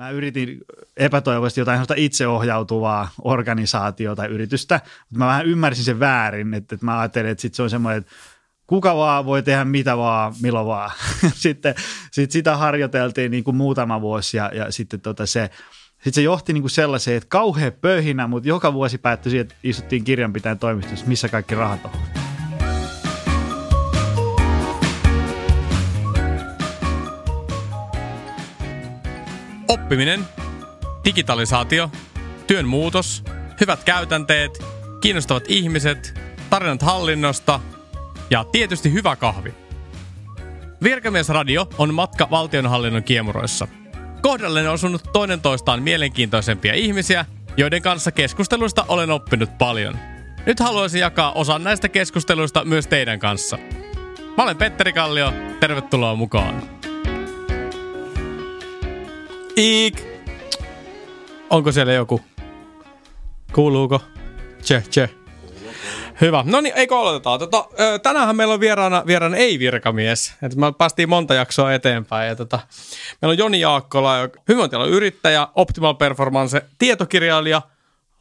Mä yritin epätoivoisesti jotain itseohjautuvaa organisaatiota tai yritystä, mutta mä vähän ymmärsin sen väärin, että, että mä ajattelin, että sit se on semmoinen, että kuka vaan voi tehdä mitä vaan, milloin vaan. sitten sit sitä harjoiteltiin niin kuin muutama vuosi ja, ja sitten tota se, sitten se johti niin kuin sellaiseen, että kauhean pöhinä, mutta joka vuosi päättyi siihen, että istuttiin kirjanpitäjän toimistossa, missä kaikki rahat on. Oppiminen, digitalisaatio, työn muutos, hyvät käytänteet, kiinnostavat ihmiset, tarinat hallinnosta ja tietysti hyvä kahvi. Virkamiesradio on matka valtionhallinnon kiemuroissa. Kohdalle on osunut toinen toistaan mielenkiintoisempia ihmisiä, joiden kanssa keskusteluista olen oppinut paljon. Nyt haluaisin jakaa osan näistä keskusteluista myös teidän kanssa. Mä olen Petteri Kallio, tervetuloa mukaan. Iik! Onko siellä joku? Kuuluuko? Tse, tse. Hyvä. No niin, eikö aloitetaan? Tota, tänäänhän meillä on vieraana, vieraana ei-virkamies. Et me päästiin monta jaksoa eteenpäin. Ja tota, meillä on Joni Jaakkola, hyvinvointialan yrittäjä, Optimal Performance, tietokirjailija,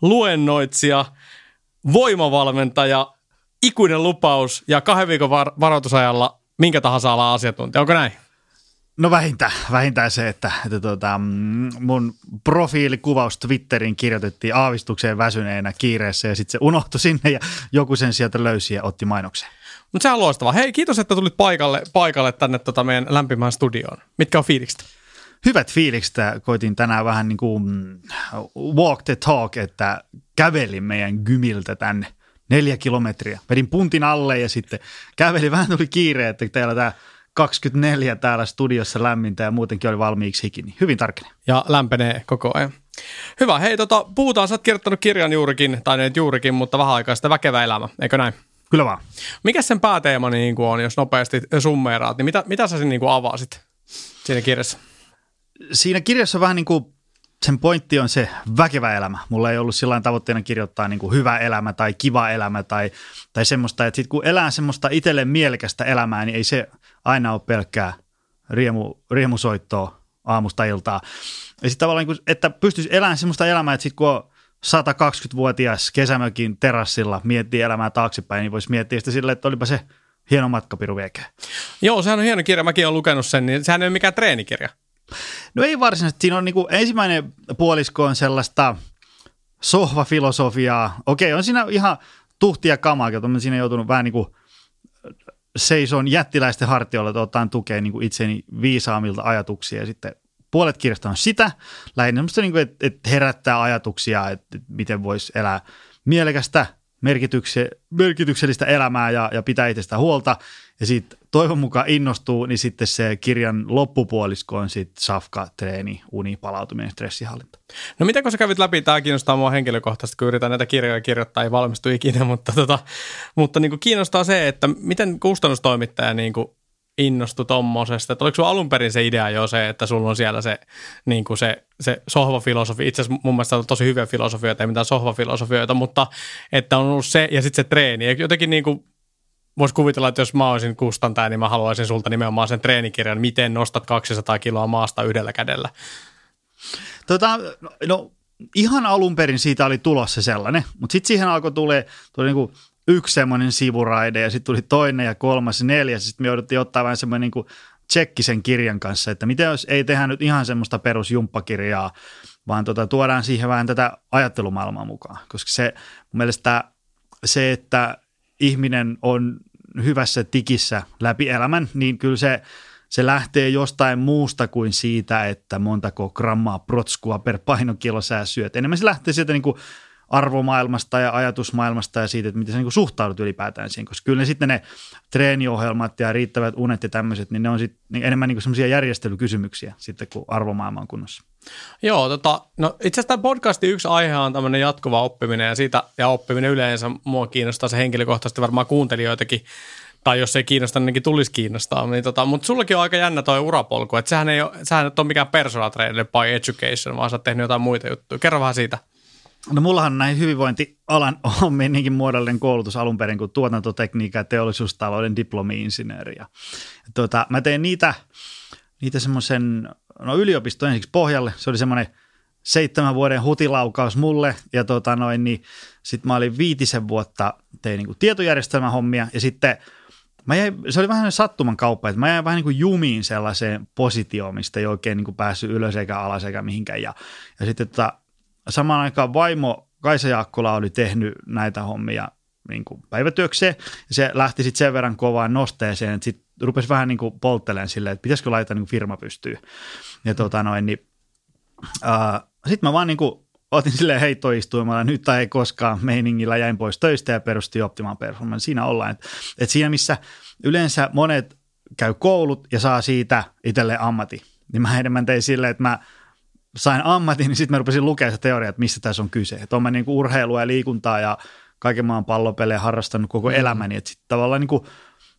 luennoitsija, voimavalmentaja, ikuinen lupaus ja kahden viikon var- varoitusajalla minkä tahansa ala asiantuntija. Onko näin? No vähintään, vähintään se, että, että tuota, mun profiilikuvaus Twitteriin kirjoitettiin aavistukseen väsyneenä kiireessä ja sitten se unohtui sinne ja joku sen sieltä löysi ja otti mainokseen. Mutta se on loistavaa. Hei, kiitos, että tulit paikalle, paikalle tänne tota meidän lämpimään studioon. Mitkä on fiilikset? Hyvät fiilikset. Koitin tänään vähän niin kuin mm, walk the talk, että kävelin meidän gymiltä tänne neljä kilometriä. Vedin puntin alle ja sitten kävelin. Vähän tuli kiire, että täällä tämä 24 täällä studiossa lämmintä ja muutenkin oli valmiiksi hiki, niin hyvin tarkeni. Ja lämpenee koko ajan. Hyvä. Hei, tota, puhutaan, sä oot kirjoittanut kirjan juurikin, tai nyt juurikin, mutta vähän aikaa sitä väkevä elämä, eikö näin? Kyllä vaan. Mikä sen pääteema niin kuin on, jos nopeasti summeeraat, niin mitä, mitä sä niin kuin avasit siinä kirjassa? Siinä kirjassa vähän niin kuin sen pointti on se väkevä elämä. Mulla ei ollut sillä tavoitteena kirjoittaa niin kuin hyvä elämä tai kiva elämä tai, tai semmoista, että sit kun elää semmoista itselle mielekästä elämää, niin ei se aina ole pelkkää riemu, riemusoittoa aamusta iltaa. Ja sitten tavallaan, niin että pystyisi elämään semmoista elämää, että sitten kun on 120-vuotias kesämökin terassilla miettii elämää taaksepäin, niin voisi miettiä sitä silleen, että olipa se hieno matka Piru Joo, sehän on hieno kirja. Mäkin olen lukenut sen, niin sehän ei ole mikään treenikirja. No ei varsinaisesti. Siinä on niin kuin, ensimmäinen puolisko on sellaista sohvafilosofiaa. Okei, on siinä ihan tuhtia kamaa, että siinä joutunut vähän niin kuin seison jättiläisten hartioilla, että otan tukea niin kuin itseni viisaamilta ajatuksia ja sitten puolet kirjasta on sitä, lähinnä niin kuin, että, että herättää ajatuksia, että, että miten voisi elää mielekästä merkityksellistä elämää ja, ja pitää itsestä huolta. Ja sitten toivon mukaan innostuu, niin sitten se kirjan loppupuolisko on sitten safka, treeni, uni, palautuminen, stressihallinta. No miten kun sä kävit läpi, tämä kiinnostaa mua henkilökohtaisesti, kun yritän näitä kirjoja kirjoittaa, ei valmistu ikinä, mutta, tota, mutta niin kuin kiinnostaa se, että miten kustannustoimittaja niin kuin innostui tommosesta? Että oliko sulla alun perin se idea jo se, että sulla on siellä se, niin kuin se, se sohvafilosofi, itse asiassa mun mielestä on tosi hyviä filosofioita, ei mitään sohvafilosofioita, mutta että on ollut se ja sitten se treeni. Jotenkin niin kuin voisi kuvitella, että jos mä olisin kustantaja, niin mä haluaisin sulta nimenomaan sen treenikirjan, miten nostat 200 kiloa maasta yhdellä kädellä. Tota, no, no ihan alun perin siitä oli tulossa sellainen, mutta sitten siihen alkoi tulee, tuli niinku yksi semmoinen sivuraide ja sitten tuli toinen ja kolmas ja neljäs. Sitten me jouduttiin ottaa vähän semmoinen niin tsekki sen kirjan kanssa, että miten jos ei tehdä nyt ihan semmoista perusjumppakirjaa, vaan tota, tuodaan siihen vähän tätä ajattelumaailmaa mukaan. Koska se mun mielestä se, että ihminen on hyvässä tikissä läpi elämän, niin kyllä se, se lähtee jostain muusta kuin siitä, että montako grammaa protskua per painokilo sä syöt. Enemmän se lähtee sieltä niin kuin arvomaailmasta ja ajatusmaailmasta ja siitä, että miten sä niin suhtaudut ylipäätään siihen, koska kyllä ne sitten ne treeniohjelmat ja riittävät unet ja tämmöiset, niin ne on sitten niin enemmän niin semmoisia järjestelykysymyksiä sitten, kuin arvomaailman kunnossa. Joo, tota, no itse asiassa tämä podcastin yksi aihe on tämmöinen jatkuva oppiminen ja siitä ja oppiminen yleensä mua kiinnostaa se henkilökohtaisesti varmaan kuuntelijoitakin, tai jos ei kiinnosta, niin tulisi kiinnostaa. Niin tota, mutta sullakin on aika jännä toi urapolku, että sehän ei ole, sehän ei ole mikään personal trainer by education, vaan sä oot tehnyt jotain muita juttuja. Kerro vähän siitä. No mullahan näin hyvinvointialan on meininkin muodollinen koulutus alun perin kuin tuotantotekniikka ja teollisuustalouden diplomi-insinööri. Ja, tuota, mä tein niitä niitä semmoisen, no yliopisto ensiksi pohjalle. Se oli semmoinen seitsemän vuoden hutilaukaus mulle ja tota noin, niin sitten mä olin viitisen vuotta tein niin tietojärjestelmähommia ja sitten mä jäin, se oli vähän sattuman kauppa, että mä jäin vähän niin kuin jumiin sellaiseen positioon, mistä ei oikein niin kuin päässyt ylös eikä alas eikä mihinkään ja, ja sitten tota, samaan aikaan vaimo Kaisa Jaakkula oli tehnyt näitä hommia niin kuin päivätyökseen ja se lähti sitten sen verran kovaan nosteeseen, että sitten rupesi vähän niin kuin polttelemaan silleen, että pitäisikö laittaa niin kuin firma pystyy. Ja tota noin, niin, sitten mä vaan niin kuin otin sille heittoistuimella nyt tai ei koskaan meiningillä, jäin pois töistä ja perusti Optimal Performance. Siinä ollaan, että, että siinä missä yleensä monet käy koulut ja saa siitä itselle ammatti, niin mä enemmän tein silleen, että mä sain ammatin, niin sitten mä rupesin lukemaan se teoria, että mistä tässä on kyse. Että on mä niin urheilua ja liikuntaa ja kaiken maan pallopelejä harrastanut koko mm. elämäni, että sitten tavallaan niin kuin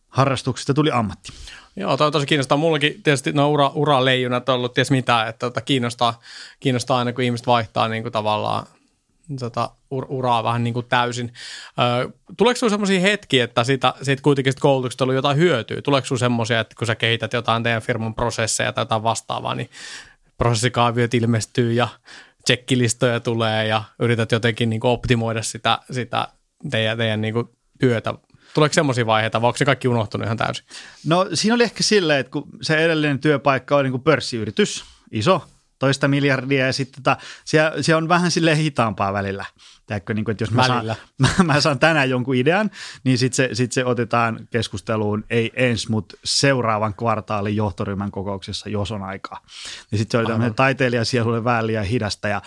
harrastuksesta tuli ammatti. Joo, toi on tosi kiinnostaa. Mullakin tietysti no ura, uraleijunat on ollut ties mitä, että tota, kiinnostaa, kiinnostaa aina, kun ihmiset vaihtaa niin kuin tavallaan tota, ur, uraa vähän niin kuin täysin. Ö, tuleeko sinulla sellaisia hetkiä, että siitä, siitä kuitenkin sit koulutuksesta on ollut jotain hyötyä? Tuleeko sinulla semmoisia, että kun sä kehität jotain teidän firman prosesseja tai jotain vastaavaa, niin prosessikaaviot ilmestyy ja checkilistoja tulee ja yrität jotenkin niin kuin optimoida sitä, sitä teidän, teidän niin kuin työtä Tuleeko semmoisia vaiheita vai onko se kaikki unohtunut ihan täysin? No siinä oli ehkä silleen, että kun se edellinen työpaikka on niin kuin pörssiyritys, iso, toista miljardia ja sitten tota, siellä, siellä on vähän sille hitaampaa välillä. Tiedätkö, niin kuin, että jos mä saan, mä, mä saan tänään jonkun idean, niin sitten se, sit se otetaan keskusteluun, ei ensi, mutta seuraavan kvartaalin johtoryhmän kokouksessa, jos on aikaa. Ja sitten se oli tämmöinen taiteilija siellä vähän liian hidasta. Ja,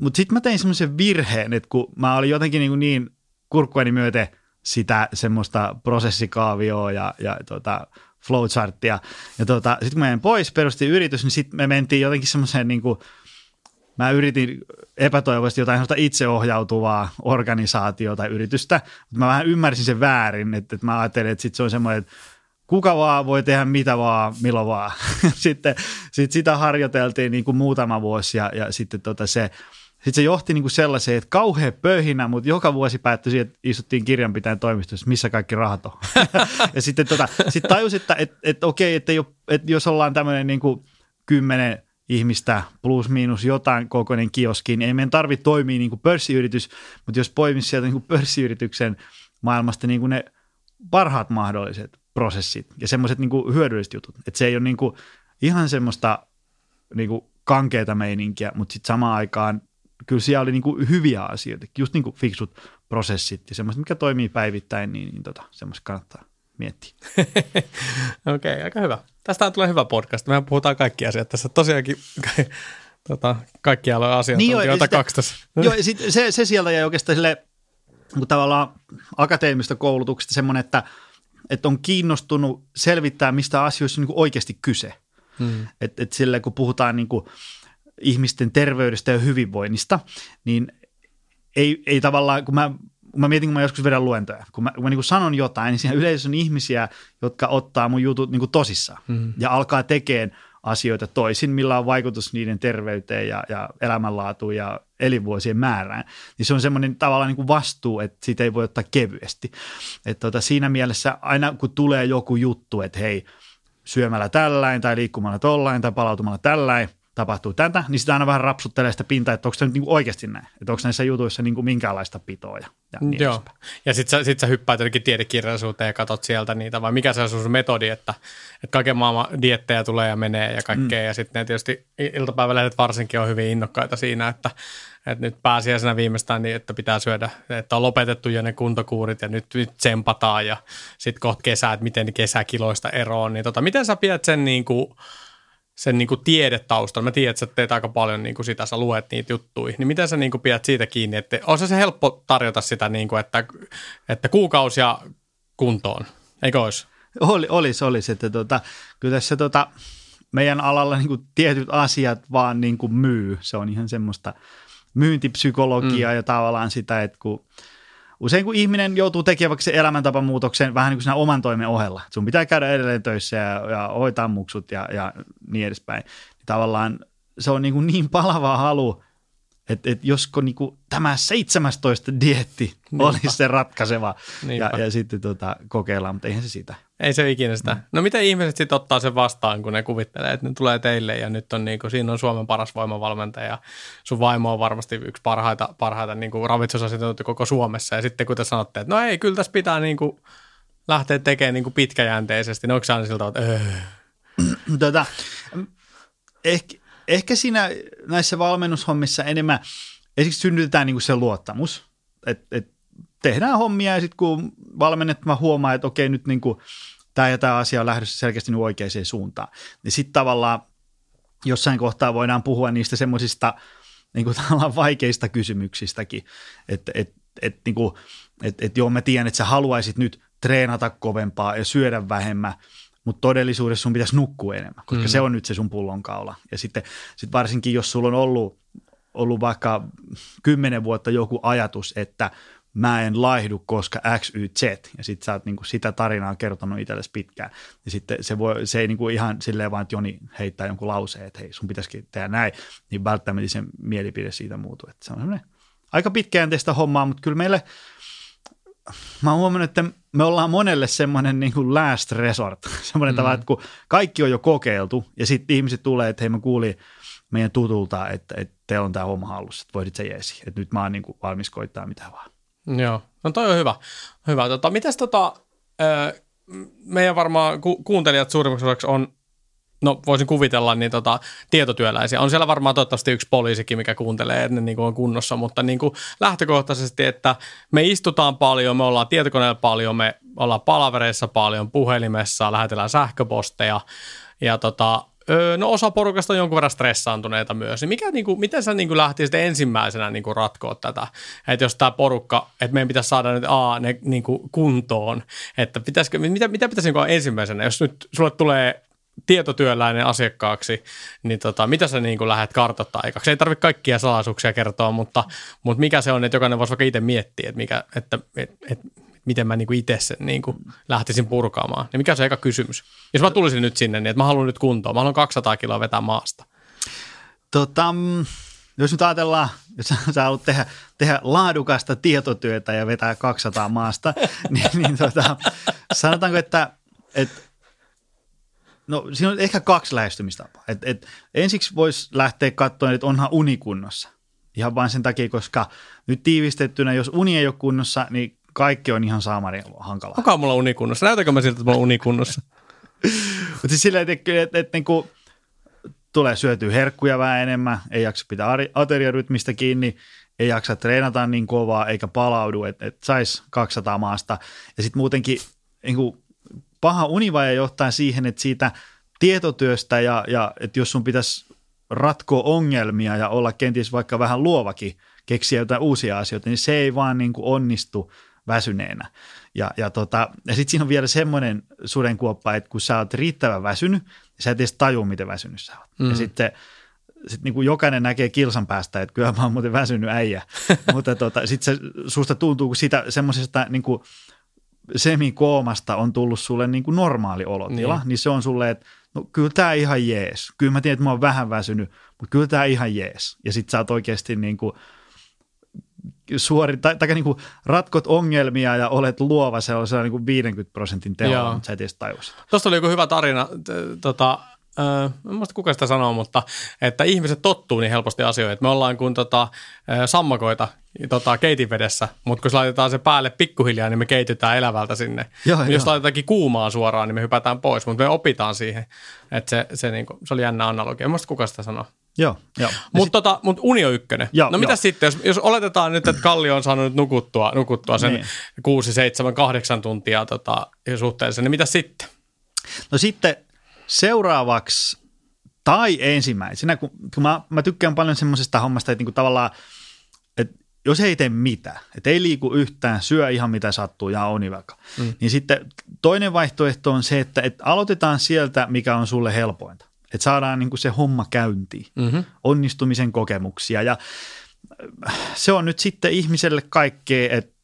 mutta sitten mä tein semmoisen virheen, että kun mä olin jotenkin niin, niin kurkkuani myöten – sitä semmoista prosessikaavioa ja, ja tota, flowcharttia. Ja tota, sitten kun mä menin pois, perustin yritys, niin sitten me mentiin jotenkin semmoiseen niin kuin, mä yritin epätoivoisesti jotain itseohjautuvaa organisaatiota tai yritystä, mutta mä vähän ymmärsin sen väärin, että, että mä ajattelin, että sit se on semmoinen, että kuka vaan voi tehdä mitä vaan, milloin vaan. sitten sit sitä harjoiteltiin niin kuin muutama vuosi ja, ja sitten tota se – sitten se johti niin kuin sellaiseen, että kauhean pöhinä, mutta joka vuosi päättyi siihen, että istuttiin kirjanpitäjän toimistossa, missä kaikki rahat on. ja sitten tota, sit tajus, että et, et, okei, että et jos ollaan tämmöinen niin kuin kymmenen ihmistä plus miinus jotain kokoinen kioski, niin ei meidän tarvitse toimia niin kuin pörssiyritys, mutta jos poimisi sieltä niin kuin pörssiyrityksen maailmasta niin kuin ne parhaat mahdolliset prosessit ja semmoiset niin hyödylliset jutut. Että se ei ole niin kuin ihan semmoista niin kuin kankeita meininkiä, mutta sitten samaan aikaan kyllä siellä oli niin kuin hyviä asioita, just niin kuin fiksut prosessit ja semmoista, mikä toimii päivittäin, niin, niin tota, semmoista kannattaa miettiä. Okei, okay, aika hyvä. Tästä tulee hyvä podcast. Mehän puhutaan kaikki asiat tässä. Tosiaankin tota, kaikki alojen asiantuntijoita niin kaksi tässä. Joo, sit se, se sieltä jäi oikeastaan sille, kun tavallaan akateemista koulutuksesta semmoinen, että, että on kiinnostunut selvittää, mistä asioissa on niin oikeasti kyse. Hmm. Että et sille, kun puhutaan niin kuin ihmisten terveydestä ja hyvinvoinnista, niin ei, ei tavallaan, kun mä, kun mä mietin, kun mä joskus vedän luentoja, kun mä, kun mä niin kuin sanon jotain, niin siinä yleensä on ihmisiä, jotka ottaa mun jutut niin kuin tosissaan mm. ja alkaa tekemään asioita toisin, millä on vaikutus niiden terveyteen ja, ja elämänlaatuun ja elinvuosien määrään. Niin se on semmoinen tavallaan niin kuin vastuu, että siitä ei voi ottaa kevyesti. Että tota, siinä mielessä aina kun tulee joku juttu, että hei, syömällä tällain tai liikkumalla tollain tai palautumalla tällain, tapahtuu tätä, niin sitä aina vähän rapsuttelee sitä pintaa, että onko se nyt niin oikeasti näin, että onko näissä jutuissa niin kuin minkäänlaista pitoa ja, ja niin Joo, ja sitten sä, sit sä hyppäät jotenkin tiedekirjallisuuteen ja katsot sieltä niitä, vai mikä se on sun metodi, että, että kaiken maailman diettejä tulee ja menee ja kaikkea, mm. ja sitten ne tietysti iltapäivälehdet varsinkin on hyvin innokkaita siinä, että, että nyt pääsiäisenä viimeistään niin, että pitää syödä, että on lopetettu jo ne kuntokuurit ja nyt, nyt tsempataan ja sitten kohta kesä, että miten kesäkiloista eroon, niin tota, miten sä pidät sen niin kuin, sen niin kuin tiedetaustan. Mä tiedän, että sä teet aika paljon niin kuin sitä, sä luet niitä juttuja. Niin miten sä niin kuin pidät siitä kiinni, että on se helppo tarjota sitä, niin kuin, että, että kuukausia kuntoon, eikö olisi? Oli, olisi, olisi. Että tota, kyllä tässä tota, meidän alalla niin kuin tietyt asiat vaan niin kuin myy. Se on ihan semmoista myyntipsykologiaa mm. ja tavallaan sitä, että kun – usein kun ihminen joutuu tekemään vaikka se elämäntapamuutoksen vähän niin kuin siinä oman toimen ohella, sun pitää käydä edelleen töissä ja, ja hoitaa muksut ja, ja niin edespäin, niin tavallaan se on niin, kuin niin palava halu, että, että josko niin kuin tämä 17 dietti Niinpä. olisi se ratkaiseva ja, ja sitten tota, kokeillaan, mutta eihän se sitä. Ei se ikinä sitä. No miten ihmiset sitten ottaa sen vastaan, kun ne kuvittelee, että ne tulee teille ja nyt on niin kuin, siinä on Suomen paras voimavalmentaja ja sun vaimo on varmasti yksi parhaita, parhaita niin kuin ravitsusasiantuntijoita koko Suomessa. Ja sitten kun te sanotte, että no ei, kyllä tässä pitää niin kuin lähteä tekemään niin kuin pitkäjänteisesti, niin onko se aina siltä, että öö. tota, ehkä, ehkä siinä näissä valmennushommissa enemmän esiksi synnytetään niin kuin se luottamus, että et tehdään hommia ja sitten kun valmennettava huomaa, että okei nyt niin kuin tämä ja tämä asia on lähdössä selkeästi niin oikeaan suuntaan, niin sitten tavallaan jossain kohtaa voidaan puhua niistä semmoisista niin kuin vaikeista kysymyksistäkin, että et, et, niin kuin, et, et joo mä tiedän, että sä haluaisit nyt treenata kovempaa ja syödä vähemmän, mutta todellisuudessa sun pitäisi nukkua enemmän, koska mm. se on nyt se sun pullonkaula. Ja sitten sit varsinkin, jos sulla on ollut, ollut vaikka kymmenen vuotta joku ajatus, että mä en laihdu, koska X, Y, Z, ja sitten sä oot niinku sitä tarinaa kertonut itsellesi pitkään, ja sitten se, voi, se ei niinku ihan silleen vaan, että Joni heittää jonkun lauseen, että hei, sun pitäisikin tehdä näin, niin välttämättä se mielipide siitä muutuu. Että se on semmoinen aika pitkäjänteistä hommaa, mutta kyllä meille, mä oon huomannut, että me ollaan monelle semmoinen niin kuin last resort, semmoinen mm. tavalla, että kun kaikki on jo kokeiltu, ja sitten ihmiset tulee, että hei mä kuulin meidän tutulta, että, että teillä on tämä homma hallussa, että voisit se jeesi, että nyt mä oon niin kuin valmis koittaa mitä vaan. Joo, no toi on hyvä. hyvä. Tota, mitäs tota, meidän varmaan ku- kuuntelijat suurimmaksi osaksi on, no voisin kuvitella, niin tota, tietotyöläisiä. On siellä varmaan toivottavasti yksi poliisikin, mikä kuuntelee, että ne niin kuin on kunnossa, mutta niin kuin lähtökohtaisesti, että me istutaan paljon, me ollaan tietokoneella paljon, me ollaan palavereissa paljon, puhelimessa, lähetellään sähköposteja ja tota, Öö, no osa porukasta on jonkun verran stressaantuneita myös. Niin mikä, niin kuin, miten sä niin kuin lähtisit ensimmäisenä niin kuin ratkoa tätä? Että jos tämä porukka, että meidän pitäisi saada nyt A, ne niin kuin kuntoon, että pitäisikö, mitä, mitä pitäisi niin ensimmäisenä, jos nyt sulle tulee tietotyöläinen asiakkaaksi, niin tota, mitä sä niin kuin lähdet kartoittaa aikaksi? Ei tarvitse kaikkia salaisuuksia kertoa, mutta, mutta mikä se on, että jokainen voisi vaikka itse miettiä, että, mikä, että, että, että miten mä niin kuin itse sen niin kuin lähtisin purkaamaan. Niin mikä on se eka kysymys? Jos mä tulisin nyt sinne, niin että mä haluan nyt kuntoon, mä haluan 200 kiloa vetää maasta. Tota, jos nyt ajatellaan, jos sä haluat tehdä, tehdä laadukasta tietotyötä ja vetää 200 maasta, niin, niin tota, sanotaanko, että, että No siinä on ehkä kaksi lähestymistapaa. Et, et, ensiksi voisi lähteä katsomaan, että onhan uni kunnossa. Ihan vain sen takia, koska nyt tiivistettynä, jos uni ei ole kunnossa, niin kaikki on ihan saamari hankalaa. Onko on mulla unikunnossa? Näytäkö mä siltä, että mulla on unikunnossa? Mutta siis silleen, että, että, että, että niin tulee syötyä herkkuja vähän enemmän, ei jaksa pitää ateriarytmistä kiinni, ei jaksa treenata niin kovaa eikä palaudu, että, että saisi 200 maasta. Ja sitten muutenkin niin kuin, paha univaja johtaa siihen, että siitä tietotyöstä ja, ja että jos sun pitäisi ratkoa ongelmia ja olla kenties vaikka vähän luovakin, keksiä jotain uusia asioita, niin se ei vaan niin kuin onnistu väsyneenä. Ja, ja, tota, ja sitten siinä on vielä semmoinen sudenkuoppa, että kun sä oot riittävän väsynyt, niin sä et edes tajua, miten väsynyt sä oot. Mm. Ja sitten sit niin kuin jokainen näkee kilsan päästä, että kyllä mä oon muuten väsynyt äijä. Mutta tota, sitten susta tuntuu, kun sitä semmoisesta niin kuin semikoomasta on tullut sulle niin kuin normaali olotila, niin. niin se on sulle, että no kyllä tämä ihan jees. Kyllä mä tiedän, että mä oon vähän väsynyt, mutta kyllä tämä ihan jees. Ja sitten sä oot oikeasti niin kuin – suori, tai, tai niin kuin ratkot ongelmia ja olet luova sellaisella niin kuin 50 prosentin teolla, mutta sä et edes tajus. Tuosta oli joku hyvä tarina, tota, äh, en muista kuka sitä sanoo, mutta että ihmiset tottuu niin helposti asioihin. Että me ollaan kuin tota, sammakoita tota, keitinvedessä, mutta kun se laitetaan se päälle pikkuhiljaa, niin me keitytään elävältä sinne. Joo, jos jo. laitetaankin kuumaa suoraan, niin me hypätään pois, mutta me opitaan siihen. Että se, se, niin kuin, se oli jännä analogia. En muista kuka sitä sanoo. Joo, joo. Mutta tota, mut uni on ykkönen. Joo, no mitä sitten, jos, jos oletetaan nyt, että Kalli on saanut nukuttua, nukuttua sen niin. 6, 7, 8 tuntia tota, suhteellisen, niin mitä sitten? No sitten seuraavaksi tai ensimmäisenä, kun, kun mä, mä tykkään paljon semmoisesta hommasta, että niinku tavallaan, että jos ei tee mitään, että ei liiku yhtään, syö ihan mitä sattuu ja on vaikka, mm. niin sitten toinen vaihtoehto on se, että, että aloitetaan sieltä, mikä on sulle helpointa. Että saadaan niin kuin se homma käyntiin, mm-hmm. onnistumisen kokemuksia ja äh, se on nyt sitten ihmiselle kaikkea, että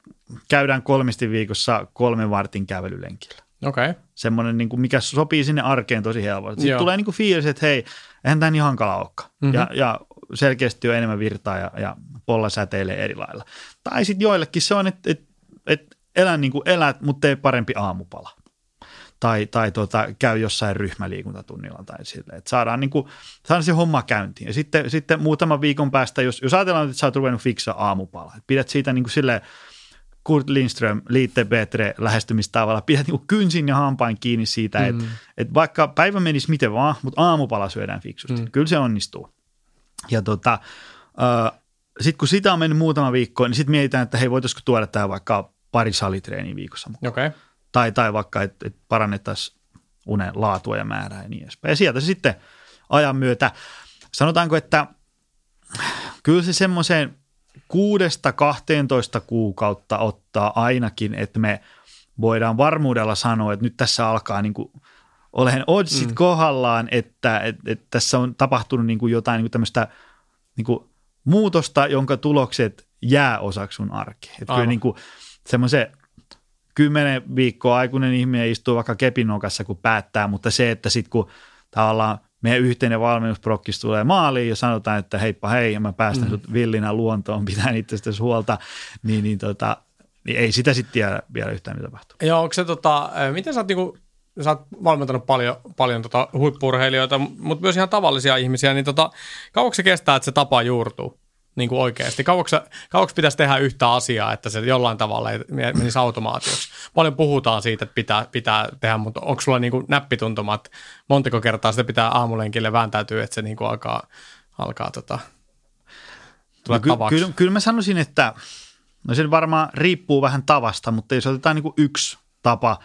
käydään kolmesti viikossa kolmen vartin kävelylenkillä. Okei. Okay. Semmoinen, niin kuin, mikä sopii sinne arkeen tosi helposti. Sitten tulee niin kuin fiilis, että hei, eihän tämä niin hankala olekaan. Mm-hmm. Ja, ja selkeästi on enemmän virtaa ja, ja polla säteilee eri lailla. Tai sitten joillekin se on, että, että, että elä niin kuin elät, mutta tee parempi aamupala. Tai, tai tota, käy jossain ryhmäliikuntatunnilla tai sille, että saadaan, niin kuin, saadaan se homma käyntiin. Ja sitten, sitten muutaman viikon päästä, jos, jos ajatellaan, että sä oot ruvennut fiksaa aamupala, että pidät siitä niin kuin silleen, Kurt Lindström, Liitte Betre lähestymistavalla, pidät niin kynsin ja hampain kiinni siitä, mm. että, että vaikka päivä menisi miten vaan, mutta aamupala syödään fiksusti. Mm. Kyllä se onnistuu. Ja tota, äh, sitten kun sitä on mennyt muutama viikko, niin sitten mietitään, että hei, voitaisiko tuoda tämä vaikka pari salitreeniä viikossa mukaan. Okay. Tai, tai vaikka, että et parannettaisiin unen laatua ja määrää ja niin edespäin. Ja sieltä se sitten ajan myötä, sanotaanko, että kyllä se semmoiseen kuudesta 12 kuukautta ottaa ainakin, että me voidaan varmuudella sanoa, että nyt tässä alkaa niin kuin olen oddsit mm. kohdallaan, että, että, että tässä on tapahtunut niin kuin jotain niin kuin tämmöistä niin kuin muutosta, jonka tulokset jää osaksi sun arkeen. Että kyllä niin kuin semmoisen kymmenen viikkoa aikuinen ihminen istuu vaikka kepinokassa, kun päättää, mutta se, että sitten kun tavallaan meidän yhteinen valmennusprokkis tulee maaliin ja sanotaan, että heippa hei, mä päästän mm. sut villinä luontoon, pitää itsestäsi huolta, niin, niin, tota, niin ei sitä sitten tiedä vielä yhtään, mitä tapahtuu. Joo, onko se tota, miten sä oot niinku, sä oot valmentanut paljon, paljon tota huippurheilijoita, mutta myös ihan tavallisia ihmisiä, niin tota, kauanko se kestää, että se tapa juurtuu? Niin kuin oikeasti? Kauanko, kauanko pitäisi tehdä yhtä asiaa, että se jollain tavalla menisi automaatioksi? Paljon puhutaan siitä, että pitää, pitää tehdä, mutta onko sulla niin kuin näppituntumat, montako kertaa sitä pitää aamulenkille vääntäytyä, että se niin kuin alkaa, alkaa tota, tulla no, ky- kyllä, kyllä mä sanoisin, että no se varmaan riippuu vähän tavasta, mutta jos otetaan niin kuin yksi tapa,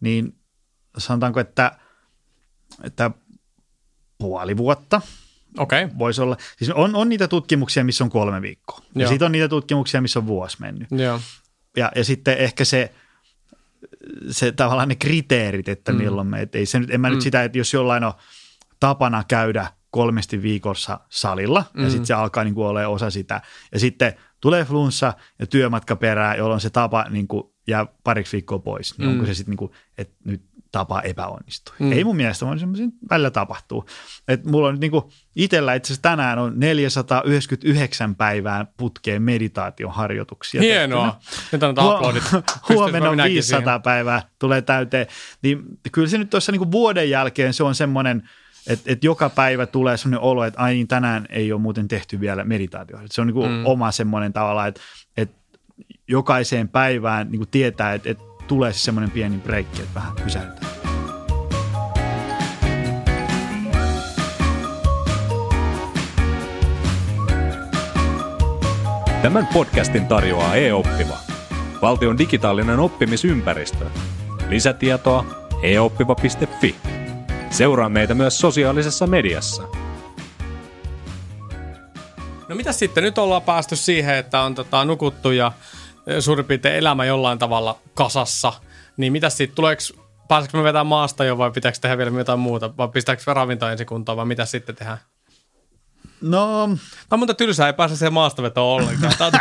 niin sanotaanko, että, että puoli vuotta – Okei. Okay. Voisi olla. Siis on, on niitä tutkimuksia, missä on kolme viikkoa. Joo. Ja sitten on niitä tutkimuksia, missä on vuosi mennyt. Joo. Ja, ja sitten ehkä se, se tavallaan ne kriteerit, että mm. milloin me, et ei se nyt, en mä mm. nyt sitä, että jos jollain on tapana käydä kolmesti viikossa salilla mm. ja sitten se alkaa niin kuin olemaan osa sitä. Ja sitten tulee flunssa ja työmatka perään, jolloin se tapa niin kuin jää pariksi viikkoa pois. Niin mm. onko se sitten niin kuin, että nyt tapa epäonnistui. Mm. Ei mun mielestä, vaan semmoisia välillä tapahtuu. Et mulla on nyt niinku itsellä itse asiassa tänään on 499 päivää putkeen meditaatioharjoituksia. Hienoa. Nyt on aplodit. Huomenna on 500 siihen. päivää tulee täyteen. Niin kyllä se nyt tuossa niinku vuoden jälkeen se on semmoinen, että et joka päivä tulee semmoinen olo, että ai niin, tänään ei ole muuten tehty vielä meditaatio. Se on niinku mm. oma semmoinen tavalla, että et jokaiseen päivään niinku tietää, että et tulee siis semmoinen pieni breikki, että vähän pysäytetään. Tämän podcastin tarjoaa eOppiva, valtion digitaalinen oppimisympäristö. Lisätietoa eoppiva.fi. Seuraa meitä myös sosiaalisessa mediassa. No mitä sitten? Nyt ollaan päästy siihen, että on tota, nukuttu ja suurin piirtein elämä jollain tavalla kasassa, niin mitä sitten, tuleeko, pääseekö me vetämään maasta jo vai pitääkö tehdä vielä jotain muuta, vai pistääkö ravinto ensi kuntoon vai mitä sitten tehdään? No... Tämä on monta tylsää, ei pääse siihen maastavetoon ollenkaan.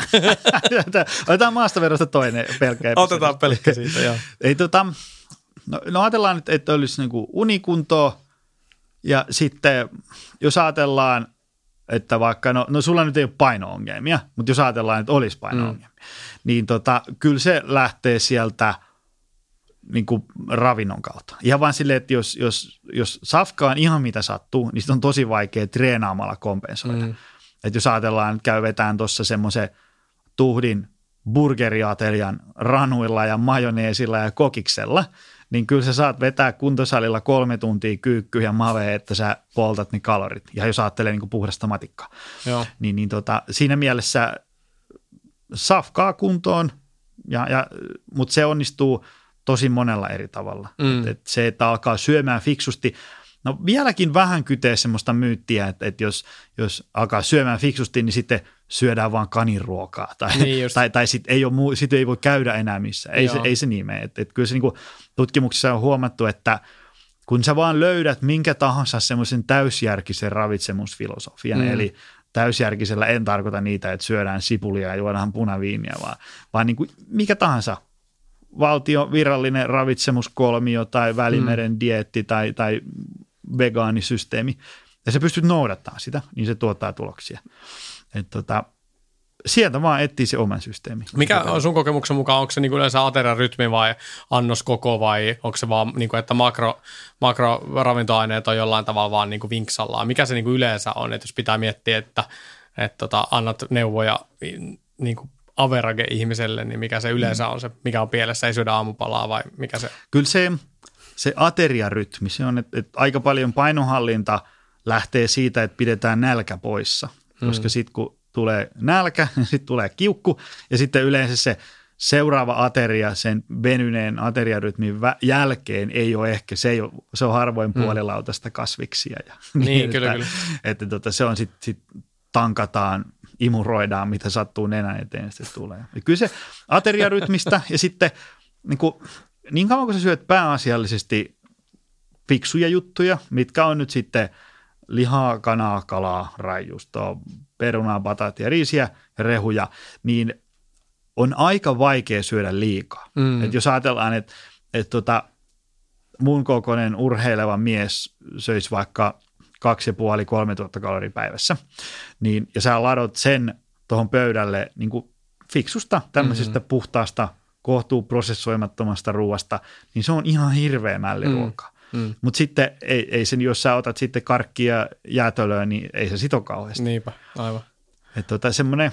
Otetaan maastavedosta toinen pelkkä Otetaan pelkkä siitä, joo. Ei, tota, no, no ajatellaan, että, että olisi niin unikuntoa ja sitten jos ajatellaan, että vaikka, no, no sulla nyt ei ole paino-ongelmia, mutta jos ajatellaan, että olisi paino-ongelmia, mm niin tota, kyllä se lähtee sieltä niin kuin ravinnon kautta. Ihan vain silleen, että jos, jos, jos safkaan ihan mitä sattuu, niin sitten on tosi vaikea treenaamalla kompensoida. Mm. Että jos ajatellaan, että käy vetään tuossa semmoisen tuhdin burgeriatelian ranuilla ja majoneesilla ja kokiksella, niin kyllä sä saat vetää kuntosalilla kolme tuntia kyykkyä ja mave, että sä poltat ne kalorit. Ja jos ajattelee niin puhdasta matikkaa. Joo. Niin, niin tota, siinä mielessä safkaa kuntoon, ja, ja, mutta se onnistuu tosi monella eri tavalla. Mm. Et, et se, että alkaa syömään fiksusti, no vieläkin vähän kytee semmoista myyttiä, että, että jos, jos alkaa syömään fiksusti, niin sitten syödään vaan kaniruokaa tai, niin tai, tai sitten ei, ole, sit ei voi käydä enää missään. Ei, se, ei se niin mene. Et, et kyllä se niin tutkimuksissa on huomattu, että kun sä vaan löydät minkä tahansa semmoisen täysjärkisen ravitsemusfilosofian, mm. eli täysjärkisellä en tarkoita niitä, että syödään sipulia ja juodaan punaviiniä, vaan, vaan niin kuin mikä tahansa valtio virallinen ravitsemuskolmio tai välimeren mm. dietti tai, tai vegaanisysteemi, ja sä pystyt noudattamaan sitä, niin se tuottaa tuloksia. Et tota, sieltä vaan etsii se oman systeemi. Mikä on sun kokemuksen mukaan, onko se niin yleensä aterian rytmi vai annoskoko vai onko se vaan, niin kuin, että makro, makroravintoaineet on jollain tavalla vaan niin kuin vinksallaan? Mikä se niin kuin yleensä on, että jos pitää miettiä, että, että tota, annat neuvoja niin kuin average ihmiselle, niin mikä se yleensä on se, mikä on pielessä, ei syödä aamupalaa vai mikä se? Kyllä se, se ateriarytmi, se on, että, että aika paljon painohallinta lähtee siitä, että pidetään nälkä poissa, koska mm. sitten kun tulee nälkä, niin sitten tulee kiukku ja sitten yleensä se seuraava ateria sen venyneen ateriarytmin vä- jälkeen ei ole ehkä, se, ei ole, se on harvoin mm. puolilautasta kasviksia. Ja niin, niin kyllä, että, kyllä. Että tota, se on sitten sit tankataan, imuroidaan, mitä sattuu nenän eteen sitten tulee. Ja kyllä se ateriarytmistä ja sitten niin, kuin, niin kauan kun sä syöt pääasiallisesti fiksuja juttuja, mitkä on nyt sitten lihaa, kanaa, kalaa, raijustoa, perunaa, batatia, riisiä ja rehuja, niin on aika vaikea syödä liikaa. Mm. Et jos ajatellaan, että et tota, mun kokoinen urheileva mies söisi vaikka 2,5-3 tuhatta kaloria päivässä, niin, ja sä ladot sen tuohon pöydälle niin kuin fiksusta, tämmöisestä mm-hmm. puhtaasta, kohtuu prosessoimattomasta ruoasta, niin se on ihan hirveä mälliruoka. Mm. Mm. Mutta sitten ei, ei sen, jos sä otat sitten karkkia jäätölöä, niin ei se sito kauheasti. Niinpä, aivan. Et tota, semmoinen,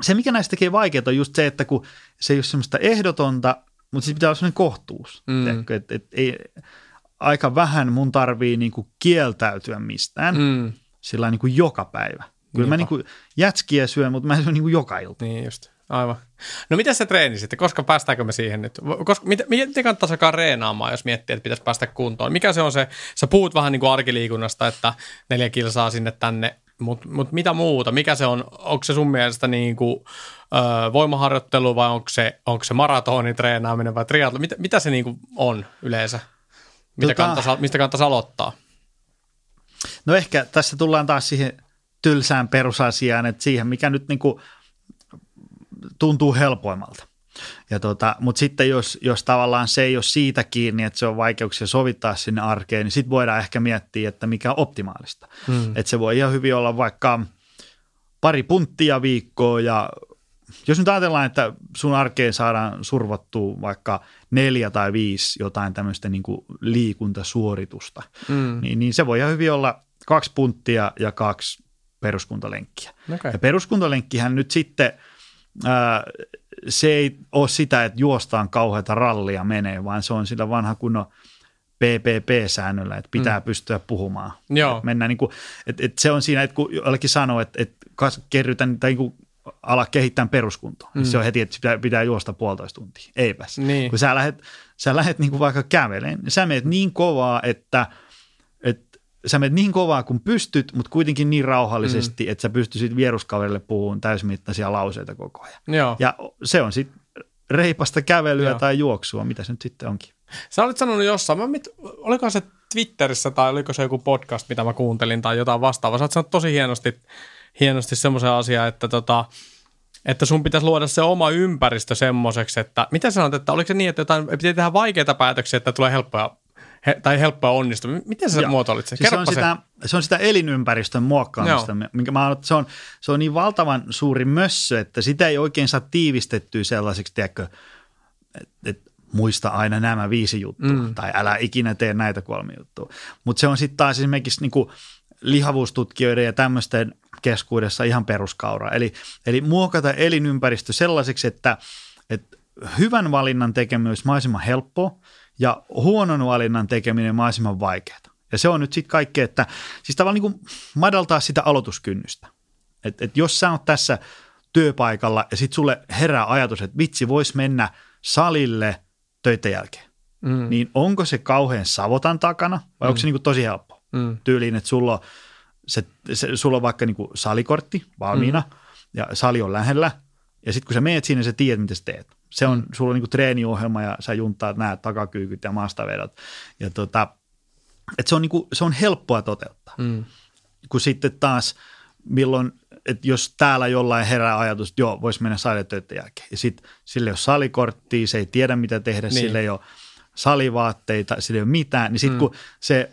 se, mikä näistä tekee vaikeaa, on just se, että kun se ei ole semmoista ehdotonta, mutta sitten pitää olla semmoinen kohtuus. Mm. Et, et, et, ei, aika vähän mun tarvii niinku kieltäytyä mistään mm. sillä niinku joka päivä. Kyllä Niinpä. mä niinku jätskiä syön, mutta mä syön niinku joka ilta. Niin just, aivan. No miten se treeni sitten? Koska päästäänkö me siihen nyt? Koska, miten, miten kannattaisi alkaa reenaamaan, jos miettii, että pitäisi päästä kuntoon? Mikä se on se, sä puhut vähän niin kuin arkiliikunnasta, että neljä kilsaa sinne tänne, mutta mut mitä muuta? Mikä se on? Onko se sun mielestä niin kuin, ö, voimaharjoittelu vai onko se, onko se maratonin treenaaminen vai triatlo? Mitä, mitä se niin kuin on yleensä? Mitä tota, kannattaisi, mistä kannattaisi aloittaa? No ehkä tässä tullaan taas siihen tylsään perusasiaan, että siihen mikä nyt niin kuin tuntuu helpoimmalta. Ja tota, Mutta sitten jos, jos tavallaan se ei ole siitä kiinni, että se on vaikeuksia sovittaa sinne arkeen, niin sitten voidaan ehkä miettiä, että mikä on optimaalista. Hmm. Että se voi ihan hyvin olla vaikka pari punttia viikkoa ja jos nyt ajatellaan, että sun arkeen saadaan survottua vaikka neljä tai viisi jotain tämmöistä niin kuin liikuntasuoritusta, mm. niin, niin se voi ihan hyvin olla kaksi punttia ja kaksi peruskuntalenkkiä. Okay. Ja peruskuntalenkkihän nyt sitten, ää, se ei ole sitä, että juostaan kauheita rallia menee, vaan se on sillä vanha kunnon PPP-säännöllä, että pitää mm. pystyä puhumaan. Joo. Et mennään niin kuin, et, et se on siinä, että kun jollekin sanoo, että, että kerrytän tai niin kuin ala kehittää peruskuntoa. Mm. Se on heti, että pitää, pitää juosta puolitoista tuntia. Eipäs. Niin. Kun sä lähdet, sä lähdet niin kuin vaikka käveleen, niin sä menet niin kovaa, että, että sä menet niin kovaa kuin pystyt, mutta kuitenkin niin rauhallisesti, mm. että sä pystyisit vieruskaverille puhumaan täysmittaisia lauseita koko ajan. Joo. Ja se on sitten reipasta kävelyä Joo. tai juoksua, mitä se nyt sitten onkin. Sä olit sanonut jossain, mä mit, oliko se Twitterissä tai oliko se joku podcast, mitä mä kuuntelin tai jotain vastaavaa. Sä oot sanonut tosi hienosti, hienosti semmoisen asian, että, tota, että sun pitäisi luoda se oma ympäristö semmoiseksi, että mitä sanot, että oliko se niin, että jotain, pitää tehdä vaikeita päätöksiä, että tulee helppoja he, tai helppoa onnistua. Miten sä muotoilit sen? Siis se, on sitä, se on sitä elinympäristön muokkaamista, Joo. minkä mä se on, se on niin valtavan suuri mössö, että sitä ei oikein saa tiivistettyä sellaiseksi, tiedätkö, että et, muista aina nämä viisi juttua, mm. tai älä ikinä tee näitä kolme juttua. Mutta se on sitten taas esimerkiksi niinku lihavuustutkijoiden ja tämmöisten keskuudessa ihan peruskaura. Eli, eli muokata elinympäristö sellaiseksi, että, että hyvän valinnan tekeminen olisi mahdollisimman helppoa ja huonon valinnan tekeminen mahdollisimman vaikeaa. Ja se on nyt sitten kaikki, että siis tavallaan niin kuin madaltaa sitä aloituskynnystä. Että et jos sä oot tässä työpaikalla ja sitten sulle herää ajatus, että vitsi, vois mennä salille töiden jälkeen. Mm. Niin onko se kauhean savotan takana vai mm. onko se niin kuin tosi helppo? Mm. Tyyliin, että sulla on se, se, sulla on vaikka niin kuin salikortti valmiina mm. ja sali on lähellä ja sitten kun sä meet sinne, sä tiedät, mitä sä teet. Se on, sulla on niin kuin treeniohjelma ja sä juntaat nämä takakyykyt ja maastavedot. Ja tota, et se, on niin kuin, se on helppoa toteuttaa. Mm. Kun sitten taas, milloin, että jos täällä jollain herää ajatus, että joo, voisi mennä salitöiden jälkeen. Ja sitten sille ei ole salikorttia, se ei tiedä, mitä tehdä, niin. sille ei ole salivaatteita, sille ei ole mitään. Niin sitten mm. kun se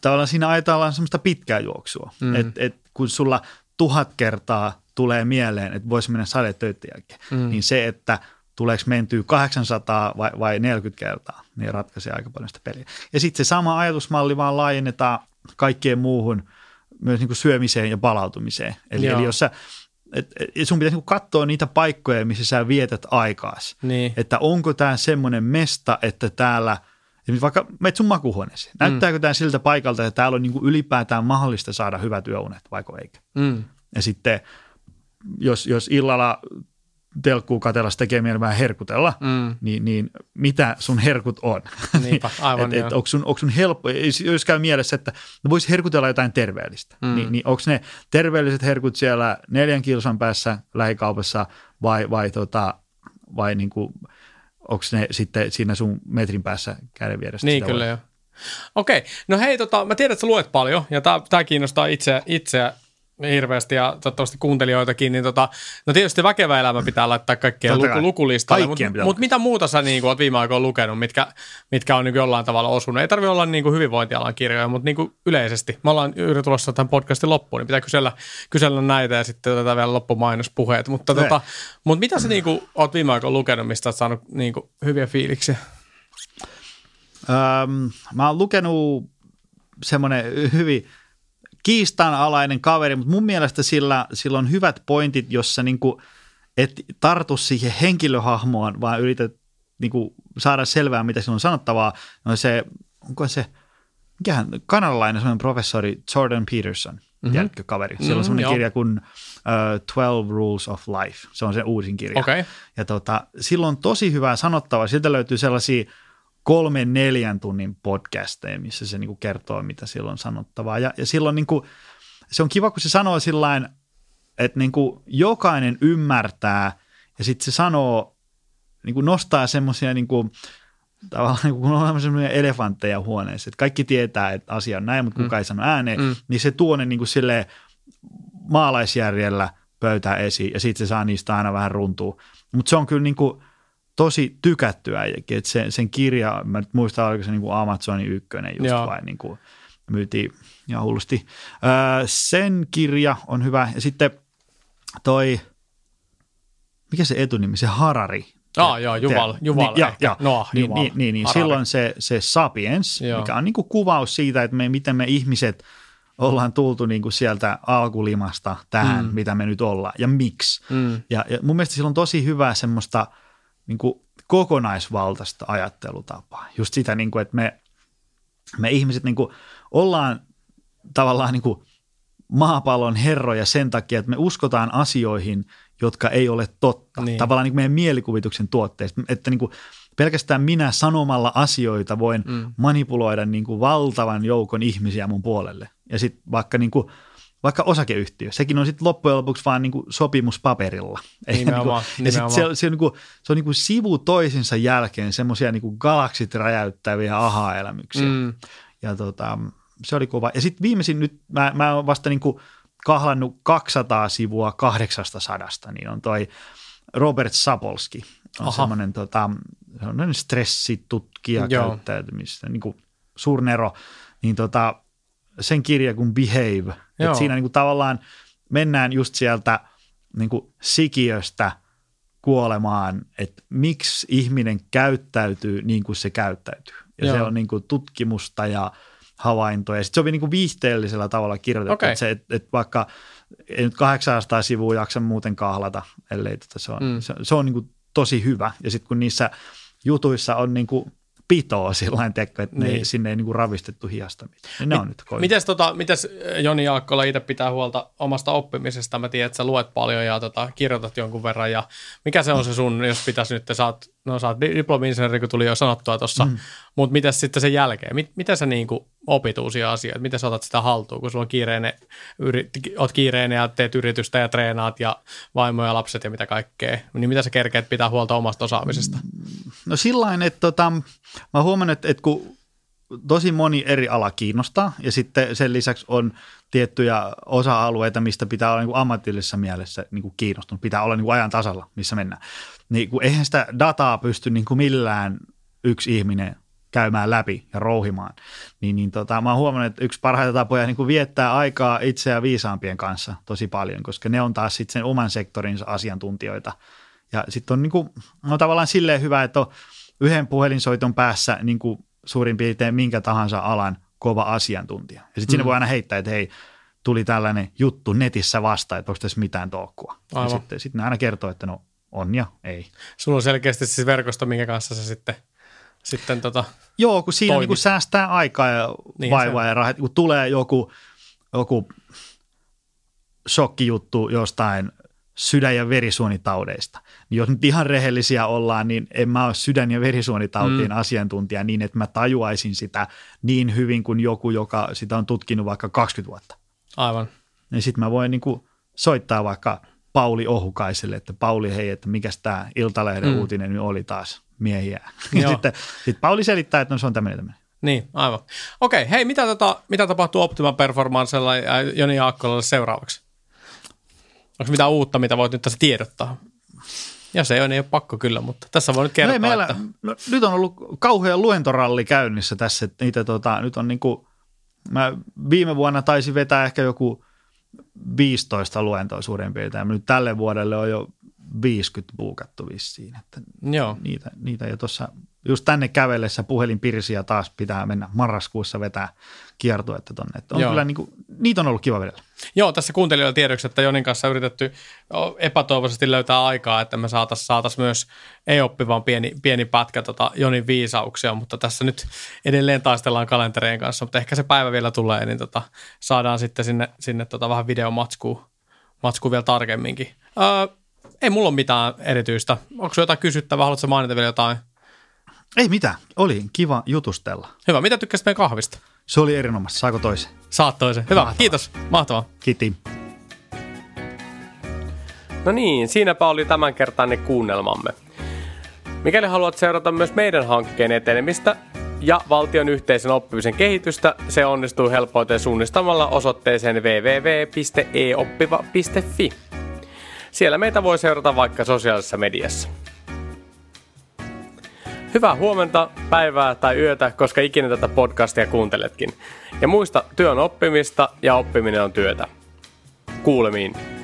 tavallaan siinä ajatellaan semmoista pitkää juoksua. Mm. Et, et kun sulla tuhat kertaa tulee mieleen, että voisi mennä sadetöiden jälkeen, mm. niin se, että tuleeko mentyä 800 vai, vai 40 kertaa, niin ratkaisee aika paljon sitä peliä. Ja sitten se sama ajatusmalli vaan laajennetaan kaikkeen muuhun, myös niin kuin syömiseen ja palautumiseen. Eli, eli jos sä, et, et sun pitäisi niin katsoa niitä paikkoja, missä sä vietät aikaas. Niin. Että onko tämä semmoinen mesta, että täällä – Esimerkiksi vaikka menet sun makuhuoneeseen. Näyttääkö mm. tämä siltä paikalta, että täällä on niin ylipäätään mahdollista saada hyvät yöunet, vaiko eikä? Mm. Ja sitten jos, jos illalla telkkuu katella tekee mieli vähän herkutella, Mm. niin, niin mitä sun herkut on? Niinpä, aivan et, et, onko, sun, onko sun helppo, jos käy mielessä, että no voisi herkutella jotain terveellistä, Mm. niin, niin onko ne terveelliset herkut siellä neljän kilsan päässä lähikaupassa vai, vai, tota, vai niin kuin, onko ne sitten siinä sun metrin päässä käden vieressä? Niin sitä kyllä voi- joo. Okei, no hei, tota, mä tiedän, että sä luet paljon ja tämä kiinnostaa itseä, itseä hirveästi ja toivottavasti kuuntelijoitakin, niin tota, no tietysti väkevä elämä pitää laittaa kaikkien luku, lukulistalle, mutta mut laittaa. mitä muuta sä niin oot viime aikoina lukenut, mitkä, mitkä on niin jollain tavalla osunut? Ei tarvitse olla niin kuin hyvinvointialan kirjoja, mutta niin kuin yleisesti. Me ollaan juuri tulossa tämän podcastin loppuun, niin pitää kysellä, kysellä näitä ja sitten otetaan vielä loppumainospuheet. Mutta, Ne. tota, mutta mitä sä niin kuin, oot viime aikoina lukenut, mistä oot saanut niin kuin, hyviä fiiliksiä? Öm, mä oon lukenut semmoinen hyvin kiistanalainen kaveri, mutta mun mielestä sillä, sillä on hyvät pointit, jossa niinku, et tartu siihen henkilöhahmoon, vaan yrität niinku, saada selvää, mitä sillä on sanottavaa. No se, onko se, mikähän, kanadalainen semmoinen professori Jordan Peterson, mm-hmm. tiedätkö kaveri? Siellä Mm, on semmoinen joo. kirja kuin uh, 12 Rules of Life. Se on se uusin kirja. Okei. Ja tota, silloin on tosi hyvää sanottavaa. Sieltä löytyy sellaisia kolmen neljän tunnin podcasteja, missä se niinku kertoo, mitä silloin on sanottavaa. Ja, ja silloin niinku, se on kiva, kun se sanoo sillain, että niinku jokainen ymmärtää ja sitten se sanoo, niinku nostaa semmoisia niinku, tavallaan niin kun on semmoisia elefantteja huoneessa, että kaikki tietää, että asia on näin, mutta kukaan ei sano ääneen, Mm. niin se tuo ne niin kuin silleen maalaisjärjellä pöytään esiin ja sitten se saa niistä aina vähän runtua. Mutta se on kyllä niin kuin tosi tykättyä, että sen, sen kirja, mä nyt muistan, oliko se niin kuin Amazonin ykkönen just Joo. vai niin kuin myytiin ihan hullusti. Öö, sen kirja on hyvä ja sitten toi, mikä se etunimi, se Harari, Ah, joo, Juval, Juval niin, ja, ja, Noah, niin, Juval, niin, niin, niin Harari. silloin se, se Sapiens, Joo. mikä on niin kuin kuvaus siitä, että me, miten me ihmiset ollaan tultu niin kuin sieltä alkulimasta tähän, mm. mitä me nyt ollaan ja miksi. Mm. Ja, ja mun mielestä sillä on tosi hyvää semmoista niin kuin kokonaisvaltaista ajattelutapaa. Just sitä, niin kuin, että me, me ihmiset niin kuin ollaan tavallaan niin kuin maapallon herroja sen takia, että me uskotaan asioihin, jotka ei ole totta. Niin. Tavallaan niin kuin meidän mielikuvituksen tuotteista. Että niin kuin pelkästään minä sanomalla asioita voin mm. manipuloida niin kuin valtavan joukon ihmisiä mun puolelle. Ja sitten vaikka, niin kuin, vaikka osakeyhtiö, sekin on sitten loppujen lopuksi vaan niin kuin sopimus paperilla. Ei Nimenomaan, niin kuin, ja sit se, se, on, niin kuin, se on niin kuin sivu toisensa jälkeen semmoisia niin galaksit räjäyttäviä aha-elämyksiä. Mm. Ja tota, se oli kova. Ja sitten viimeisin nyt, mä, mä oon vasta niinku kahlannut 200 sivua 800, niin on toi Robert Sapolski. On Aha. semmoinen tota, semmoinen stressitutkija Joo. käyttäytymistä, niin kuin Surnero, niin tota, sen kirja kuin Behave. Joo. Et siinä niin kuin tavallaan mennään just sieltä niin kuin sikiöstä kuolemaan, että miksi ihminen käyttäytyy niin kuin se käyttäytyy. Ja Joo. se on niin kuin tutkimusta ja havaintoja. Sitten se on niin kuin viihteellisellä tavalla kirjoitettu, Okei. että, se, että, että vaikka ei nyt 800 sivua jaksa muuten kahlata, ellei tota se on, mm. se, se on niin kuin tosi hyvä. Ja sitten kun niissä jutuissa on niin kuin pitoa sillä tekko, että Niin. niin. ne, sinne ei niin kuin ravistettu hiasta mitään. Niin ne on nyt. Mites, tota, mites Joni Jaakkola itse pitää huolta omasta oppimisesta? Mä tiedän, että sä luet paljon ja tota, kirjoitat jonkun verran. Ja mikä se on se sun, jos pitäisi nyt, sä oot, no sä oot di- diplomi-insinööri, kun tuli jo sanottua tuossa, mm. mutta mitäs sitten sen jälkeen? Mit, mitä sä niinku opit uusia asioita? Miten sä otat sitä haltuun, kun sulla on kiireinen, yri, oot kiireinen ja teet yritystä ja treenaat ja vaimo ja lapset ja mitä kaikkea? Niin mitä sä kerkeet pitää huolta omasta osaamisesta? No sillain, että tota, mä huomannut, että, että kun tosi moni eri ala kiinnostaa ja sitten sen lisäksi on tiettyjä osa-alueita, mistä pitää olla niin kuin ammatillisessa mielessä niin kuin kiinnostunut, pitää olla niin kuin ajan tasalla, missä mennään. Niin kun eihän sitä dataa pysty niin kuin millään yksi ihminen käymään läpi ja rouhimaan. Niin, niin tota, mä oon huomannut, että yksi parhaita tapoja niin kuin viettää aikaa itseä viisaampien kanssa tosi paljon, koska ne on taas sitten sen oman sektorinsa asiantuntijoita. Ja sitten on, niin kuin, on tavallaan silleen hyvä, että on yhden puhelinsoiton päässä niin kuin suurin piirtein minkä tahansa alan kova asiantuntija. Ja sitten mm. sinne voi aina heittää, että hei, tuli tällainen juttu netissä vasta, että onko tässä mitään tolkkua. Ja sitten, sitten ne aina kertoo, että no on ja ei. Sulla on selkeästi siis verkosto, minkä kanssa se sitten, sitten tota Joo, kun siinä niin kun säästää aikaa ja niin vaivaa ja rahat. Kun tulee joku, joku shokkijuttu jostain sydän- ja verisuonitaudeista. Jos nyt ihan rehellisiä ollaan, niin en mä ole sydän- ja verisuonitautien mm. asiantuntija niin, että mä tajuaisin sitä niin hyvin kuin joku, joka sitä on tutkinut vaikka 20 vuotta. Aivan. Niin sitten mä voin niin kuin soittaa vaikka Pauli Ohukaiselle, että Pauli hei, että mikä tämä Iltalehden mm. uutinen nyt oli taas miehiä. Ja sitten sit Pauli selittää, että no se on tämmöinen tämmöinen. Niin, aivan. Okei, hei, mitä, tota, mitä tapahtuu Optima Performancella ja Joni Jaakkolalle seuraavaksi? Onko mitään uutta, mitä voit nyt tässä tiedottaa? Ja se ei ole, ei ole pakko kyllä, mutta tässä voi nyt kertoa, no meillä, että... no, nyt on ollut kauhea luentoralli käynnissä tässä, että niitä tota, nyt on niin kuin, mä viime vuonna taisin vetää ehkä joku 15 luentoa suurin piirtein, nyt tälle vuodelle on jo 50 buukattu vissiin, että Joo. Niitä, niitä jo tuossa just tänne kävellessä puhelin pirsi ja taas pitää mennä marraskuussa vetää kiertuetta tonne. Että on kyllä niin kuin, niitä on ollut kiva vedellä. Joo, tässä kuuntelijoilla tiedoksi, että Jonin kanssa yritetty epätoivoisesti löytää aikaa, että me saataisiin saatais myös ei-oppivan pieni, pieni pätkä tota Jonin viisauksia, mutta tässä nyt edelleen taistellaan kalenterien kanssa, mutta ehkä se päivä vielä tulee, niin tota, saadaan sitten sinne, sinne tota vähän videomatskua matskua vielä tarkemminkin. Öö, ei mulla ole mitään erityistä. Onko jotain kysyttävää? Haluatko mainita vielä jotain? Ei mitään. Oli kiva jutustella. Hyvä. Mitä tykkäsit meidän kahvista? Se oli erinomaista. Saako toisen? Saat toisen. Hyvä. Mahtavaa. Kiitos. Mahtavaa. Kiitos. No niin, siinäpä oli tämänkertainen kuunnelmamme. Mikäli haluat seurata myös meidän hankkeen etenemistä ja valtion yhteisen oppimisen kehitystä, se onnistuu helpoiten suunnistamalla osoitteeseen www.eoppiva.fi. Siellä meitä voi seurata vaikka sosiaalisessa mediassa. Hyvää huomenta, päivää tai yötä, koska ikinä tätä podcastia kuunteletkin. Ja muista, työ on oppimista ja oppiminen on työtä. Kuulemiin.